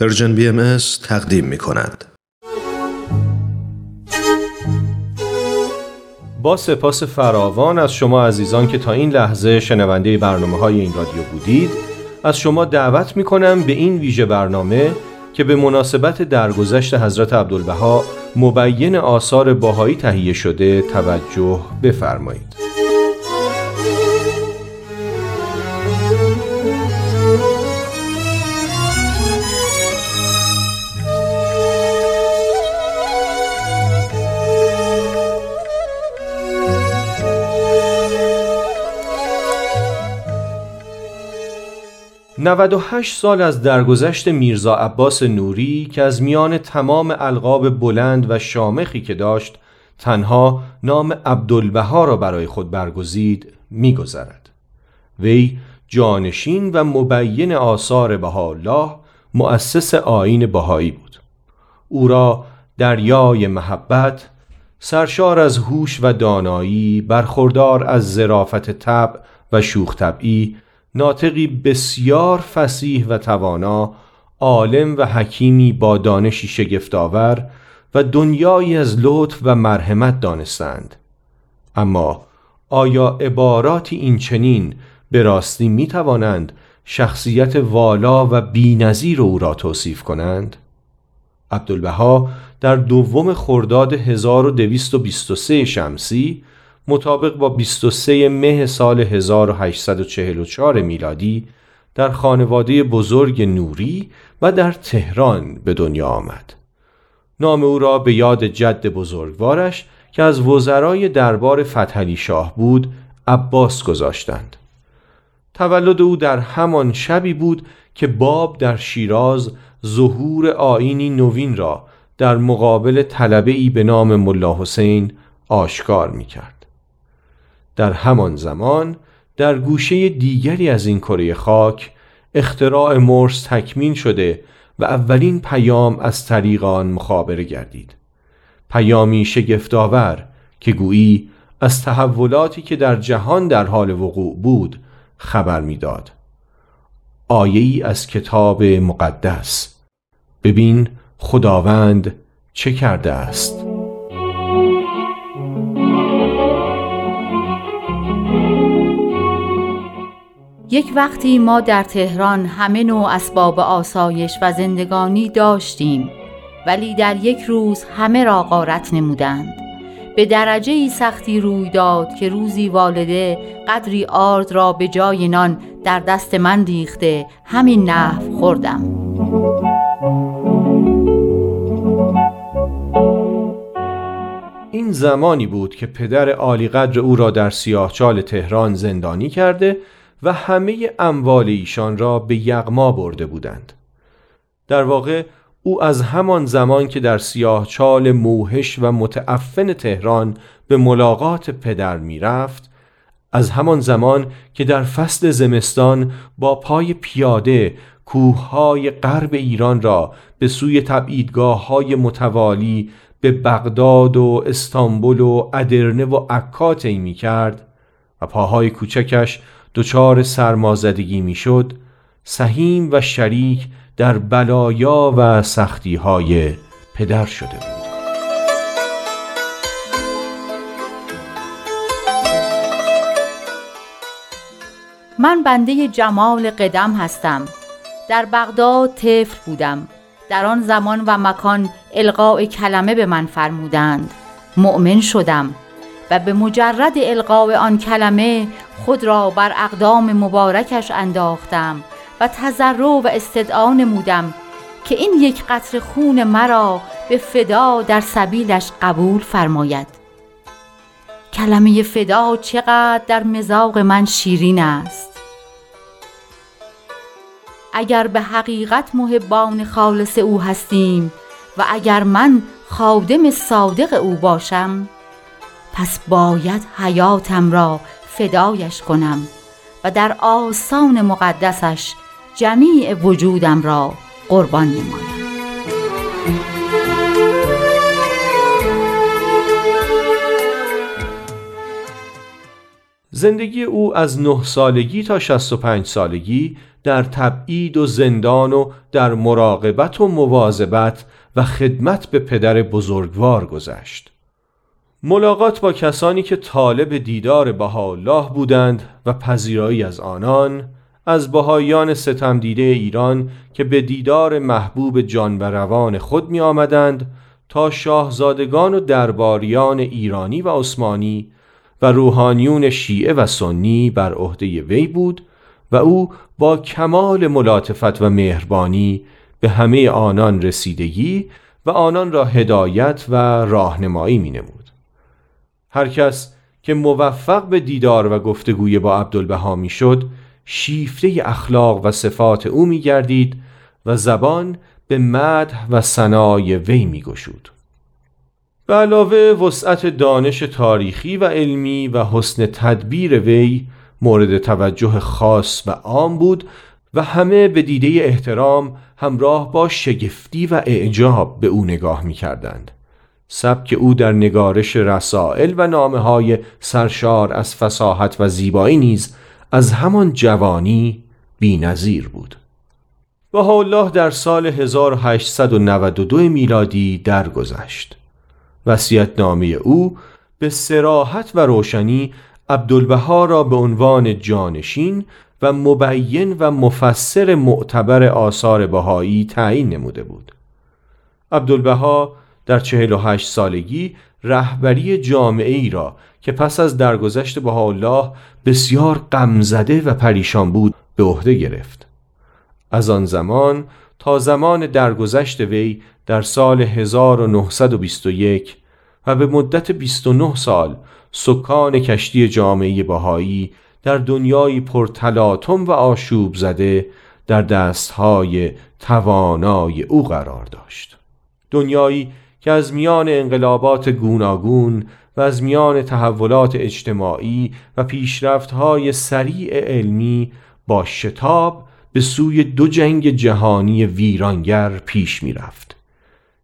Persian BMS تقدیم می کند. با سپاس فراوان از شما عزیزان که تا این لحظه شنونده برنامه های این رادیو بودید از شما دعوت می کنم به این ویژه برنامه که به مناسبت درگذشت حضرت عبدالبها مبین آثار بهایی تهیه شده توجه بفرمایید. 98 سال از درگذشت میرزا عباس نوری که از میان تمام القاب بلند و شامخی که داشت تنها نام عبدالبها را برای خود برگزید میگذرد. وی جانشین و مبین آثار بهاءالله مؤسس آین بهایی بود. او را دریای محبت سرشار از هوش و دانایی برخوردار از ظرافت طبع و شوخ طبعی ناطقی بسیار فسیح و توانا عالم و حکیمی با دانشی شگفتآور و دنیایی از لطف و مرحمت دانستند اما آیا عباراتی این چنین به راستی می توانند شخصیت والا و بینظیر او را توصیف کنند؟ عبدالبها در دوم خرداد 1223 شمسی مطابق با 23 مه سال 1844 میلادی در خانواده بزرگ نوری و در تهران به دنیا آمد. نام او را به یاد جد بزرگوارش که از وزرای دربار فتحعلی شاه بود عباس گذاشتند. تولد او در همان شبی بود که باب در شیراز ظهور آینی نوین را در مقابل طلبه ای به نام ملا حسین آشکار می کرد. در همان زمان در گوشه دیگری از این کره خاک اختراع مرس تکمین شده و اولین پیام از طریق آن مخابره گردید. پیامی شگفتآور که گویی از تحولاتی که در جهان در حال وقوع بود خبر می‌داد. آیه ای از کتاب مقدس. ببین خداوند چه کرده است. یک وقتی ما در تهران همه نوع اسباب آسایش و زندگانی داشتیم ولی در یک روز همه را غارت نمودند. به درجه ای سختی روی داد که روزی والده قدری آرد را به جای نان در دست من ریخته همین نحو خوردم. این زمانی بود که پدر عالی قدر او را در سیاهچال تهران زندانی کرده و همه اموال ایشان را به یغما برده بودند. در واقع او از همان زمان که در سیاه چال موهش و متعفن تهران به ملاقات پدر می رفت از همان زمان که در فصل زمستان با پای پیاده کوههای غرب ایران را به سوی تبعیدگاه های متوالی به بغداد و استانبول و ادرنه و عکات می کرد و پاهای کوچکش دچار سرمازدگی می‌شد سهیم و شریک در بلایا و سختی های پدر شده بود. من بنده جمال قدم هستم. در بغداد طفل بودم. در آن زمان و مکان القاء کلمه به من فرمودند. مؤمن شدم. و به مجرد القاء آن کلمه خود را بر اقدام مبارکش انداختم و تضرع و استدعا نمودم که این یک قطر خون مرا به فدا در سبیلش قبول فرماید. کلمه فدا چقدر در مزاق من شیرین است. اگر به حقیقت محبان خالص او هستیم و اگر من خادم صادق او باشم پس باید حیاتم را فدایش کنم و در آسان مقدسش جمیع وجودم را قربان نمایم. زندگی او از نه سالگی تا 65 سالگی در تبعید و زندان و در مراقبت و مواظبت و خدمت به پدر بزرگوار گذشت. ملاقات با کسانی که طالب دیدار بهاءالله بودند و پذیرایی از آنان از بهاییان ستم دیده ایران که به دیدار محبوب جان و روان خود می آمدند تا شاهزادگان و درباریان ایرانی و عثمانی و روحانیون شیعه و سنی بر عهده وی بود و او با کمال ملاتفت و مهربانی به همه آنان رسیدگی و آنان را هدایت و راهنمایی می نمود. هر کس که موفق به دیدار و گفتگوی با عبدالبها می شد شیفته اخلاق و صفات او می گردید و زبان به مدح و سنای وی می گشود. به علاوه وسعت دانش تاریخی و علمی و حسن تدبیر وی مورد توجه خاص و عام بود و همه به دیده احترام همراه با شگفتی و اعجاب به او نگاه می کردند. سبک او در نگارش رسائل و نامه های سرشار از فساحت و زیبایی نیز از همان جوانی بی نظیر بود. الله در سال 1892 میلادی درگذشت. وسیعت نامه او به سراحت و روشنی عبدالبها را به عنوان جانشین و مبین و مفسر معتبر آثار بهایی تعیین نموده بود عبدالبها در چهل و هشت سالگی رهبری جامعه ای را که پس از درگذشت الله بسیار غمزده و پریشان بود به عهده گرفت. از آن زمان تا زمان درگذشت وی در سال 1921 و به مدت 29 سال سکان کشتی جامعه بهایی در دنیایی پرتلاطم و آشوب زده در دستهای توانای او قرار داشت. دنیایی که از میان انقلابات گوناگون و از میان تحولات اجتماعی و پیشرفتهای سریع علمی با شتاب به سوی دو جنگ جهانی ویرانگر پیش می رفت.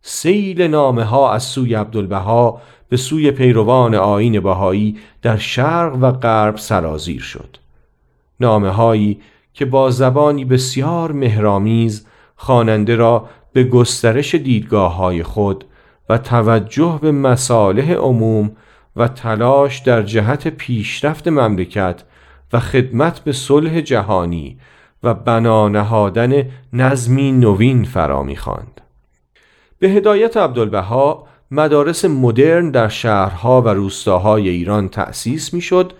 سیل نامه ها از سوی عبدالبها به سوی پیروان آین بهایی در شرق و غرب سرازیر شد نامه هایی که با زبانی بسیار مهرامیز خواننده را به گسترش دیدگاه های خود و توجه به مصالح عموم و تلاش در جهت پیشرفت مملکت و خدمت به صلح جهانی و بنا نهادن نظمی نوین فرا می‌خواند. به هدایت عبدالبها مدارس مدرن در شهرها و روستاهای ایران تأسیس می‌شد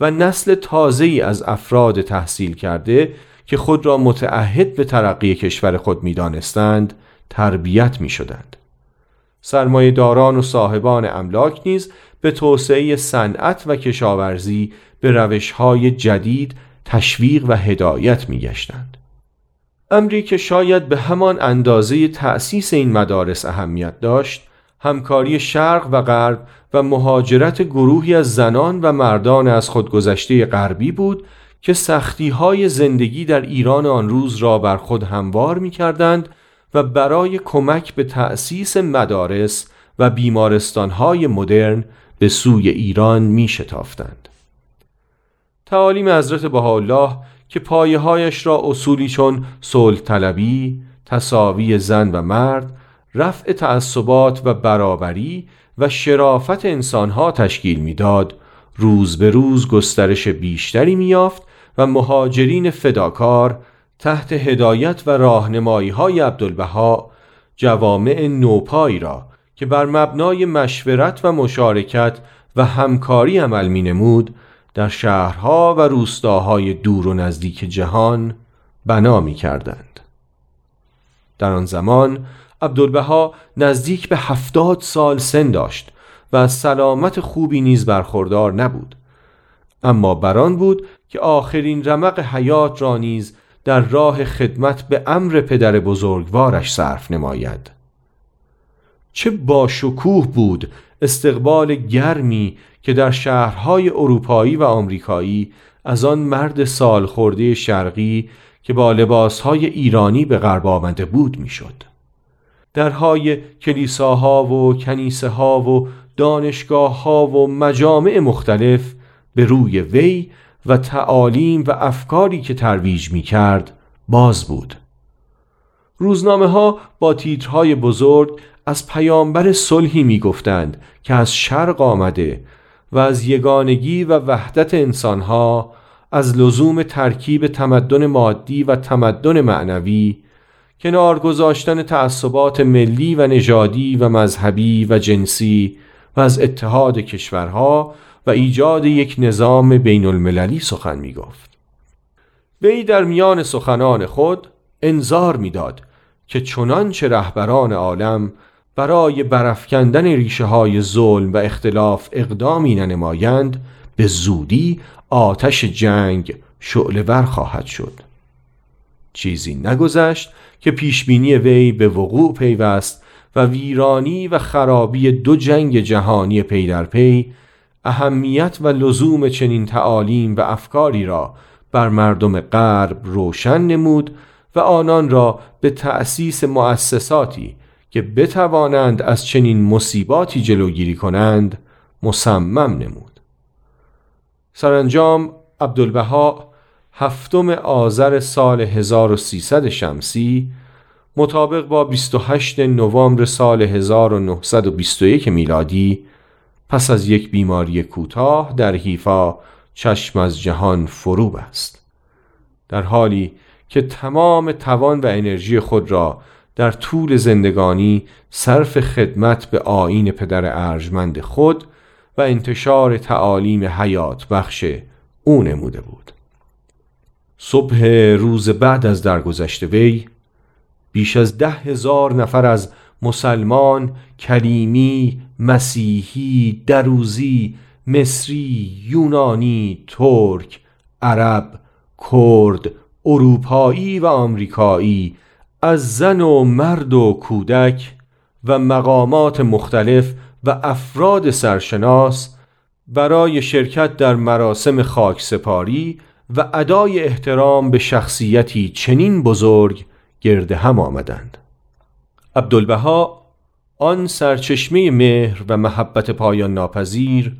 و نسل تازه ای از افراد تحصیل کرده که خود را متعهد به ترقی کشور خود می‌دانستند تربیت می شدند. سرمایه داران و صاحبان املاک نیز به توسعه صنعت و کشاورزی به روشهای جدید تشویق و هدایت می گشتند. امری که شاید به همان اندازه تأسیس این مدارس اهمیت داشت همکاری شرق و غرب و مهاجرت گروهی از زنان و مردان از خودگذشته غربی بود که سختی های زندگی در ایران آن روز را بر خود هموار می کردند و برای کمک به تأسیس مدارس و بیمارستان های مدرن به سوی ایران می شتافتند. تعالیم حضرت بهاءالله که پایه هایش را اصولی چون صلح طلبی، تصاوی زن و مرد رفع تعصبات و برابری و شرافت انسانها تشکیل می‌داد روز به روز گسترش بیشتری میافت و مهاجرین فداکار تحت هدایت و راهنمایی های عبدالبها جوامع نوپایی را که بر مبنای مشورت و مشارکت و همکاری عمل می نمود در شهرها و روستاهای دور و نزدیک جهان بنا می کردند. در آن زمان عبدالبها نزدیک به هفتاد سال سن داشت و از سلامت خوبی نیز برخوردار نبود اما بران بود که آخرین رمق حیات را نیز در راه خدمت به امر پدر بزرگوارش صرف نماید چه باشکوه بود استقبال گرمی که در شهرهای اروپایی و آمریکایی از آن مرد سالخورده شرقی که با لباسهای ایرانی به غرب آمده بود می‌شد. درهای کلیساها و کنیسه ها و دانشگاه ها و مجامع مختلف به روی وی و تعالیم و افکاری که ترویج می کرد باز بود. روزنامه ها با تیترهای بزرگ از پیامبر صلحی می گفتند که از شرق آمده و از یگانگی و وحدت انسانها از لزوم ترکیب تمدن مادی و تمدن معنوی کنار گذاشتن تعصبات ملی و نژادی و مذهبی و جنسی و از اتحاد کشورها و ایجاد یک نظام بین المللی سخن می گفت. وی در میان سخنان خود انظار می‌داد که چنانچه رهبران عالم برای برافکندن ریشه های ظلم و اختلاف اقدامی ننمایند به زودی آتش جنگ شعله خواهد شد چیزی نگذشت که پیشبینی وی به وقوع پیوست و ویرانی و خرابی دو جنگ جهانی پی در پی اهمیت و لزوم چنین تعالیم و افکاری را بر مردم غرب روشن نمود و آنان را به تأسیس مؤسساتی که بتوانند از چنین مصیباتی جلوگیری کنند مصمم نمود. سرانجام عبدالبها هفتم آذر سال 1300 شمسی مطابق با 28 نوامبر سال 1921 میلادی پس از یک بیماری کوتاه در حیفا چشم از جهان فروب است در حالی که تمام توان و انرژی خود را در طول زندگانی صرف خدمت به آین پدر ارجمند خود و انتشار تعالیم حیات بخش او نموده بود. صبح روز بعد از درگذشت وی بیش از ده هزار نفر از مسلمان، کلیمی، مسیحی، دروزی، مصری، یونانی، ترک، عرب، کرد، اروپایی و آمریکایی از زن و مرد و کودک و مقامات مختلف و افراد سرشناس برای شرکت در مراسم خاک سپاری و ادای احترام به شخصیتی چنین بزرگ گرد هم آمدند. عبدالبها آن سرچشمه مهر و محبت پایان ناپذیر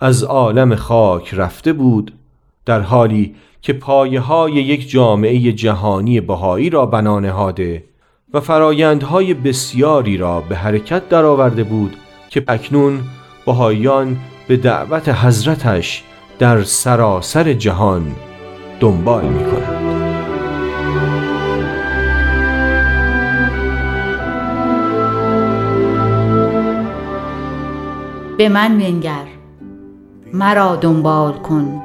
از عالم خاک رفته بود در حالی که پایه های یک جامعه جهانی بهایی را بنا نهاده و فرایندهای بسیاری را به حرکت درآورده بود که اکنون بهاییان به دعوت حضرتش در سراسر جهان دنبال می کنند. به من منگر مرا دنبال کن.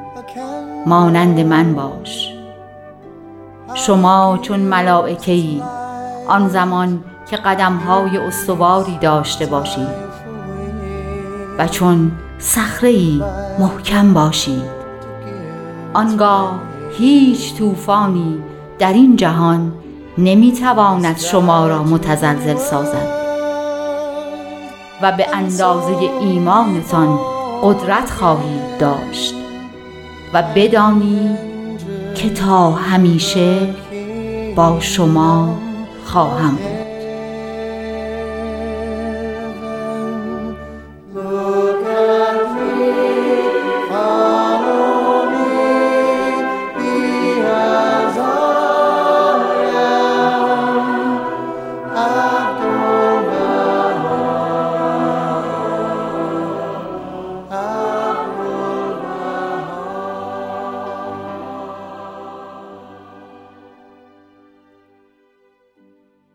مانند من باش. شما چون ملائکه ای آن زمان که قدمهای استواری داشته باشید و چون صخره محکم باشید آنگاه هیچ طوفانی در این جهان نمی‌تواند شما را متزلزل سازد. و به اندازه ایمانتان قدرت خواهید داشت و بدانید که تا همیشه با شما خواهم بود.